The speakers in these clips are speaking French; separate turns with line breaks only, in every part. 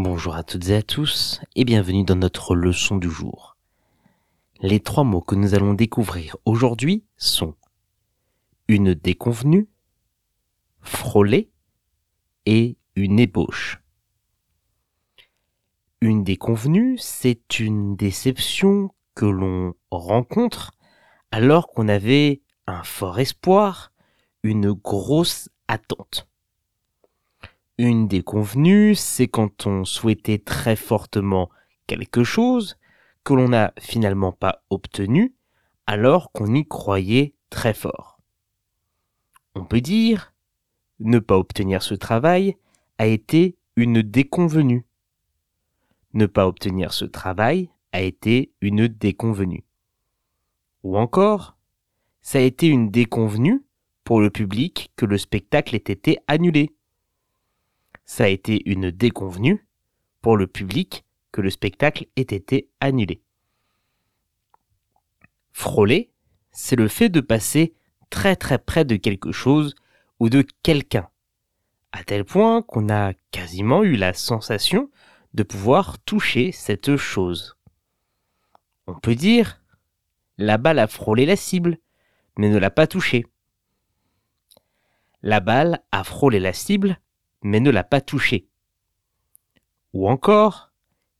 Bonjour à toutes et à tous et bienvenue dans notre leçon du jour. Les trois mots que nous allons découvrir aujourd'hui sont une déconvenue, frôler et une ébauche. Une déconvenue, c'est une déception que l'on rencontre alors qu'on avait un fort espoir, une grosse attente. Une déconvenue, c'est quand on souhaitait très fortement quelque chose que l'on n'a finalement pas obtenu alors qu'on y croyait très fort. On peut dire ne pas obtenir ce travail a été une déconvenue. Ne pas obtenir ce travail a été une déconvenue. Ou encore, ça a été une déconvenue pour le public que le spectacle ait été annulé ça a été une déconvenue pour le public que le spectacle ait été annulé. Frôler, c'est le fait de passer très très près de quelque chose ou de quelqu'un, à tel point qu'on a quasiment eu la sensation de pouvoir toucher cette chose. On peut dire la balle a frôlé la cible, mais ne l'a pas touchée. La balle a frôlé la cible, mais ne l'a pas touché. Ou encore,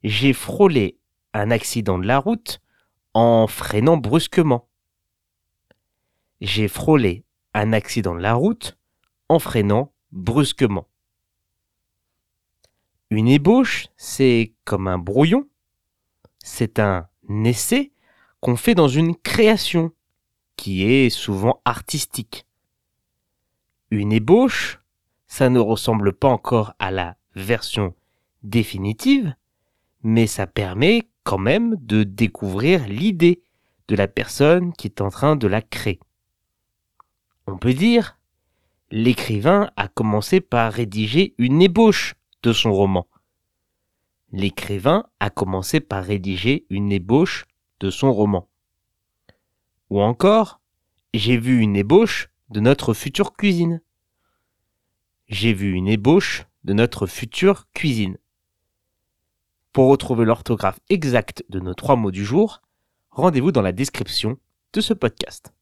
j'ai frôlé un accident de la route en freinant brusquement. J'ai frôlé un accident de la route en freinant brusquement. Une ébauche, c'est comme un brouillon. C'est un essai qu'on fait dans une création qui est souvent artistique. Une ébauche, ça ne ressemble pas encore à la version définitive, mais ça permet quand même de découvrir l'idée de la personne qui est en train de la créer. On peut dire, l'écrivain a commencé par rédiger une ébauche de son roman. L'écrivain a commencé par rédiger une ébauche de son roman. Ou encore, j'ai vu une ébauche de notre future cuisine j'ai vu une ébauche de notre future cuisine. Pour retrouver l'orthographe exacte de nos trois mots du jour, rendez-vous dans la description de ce podcast.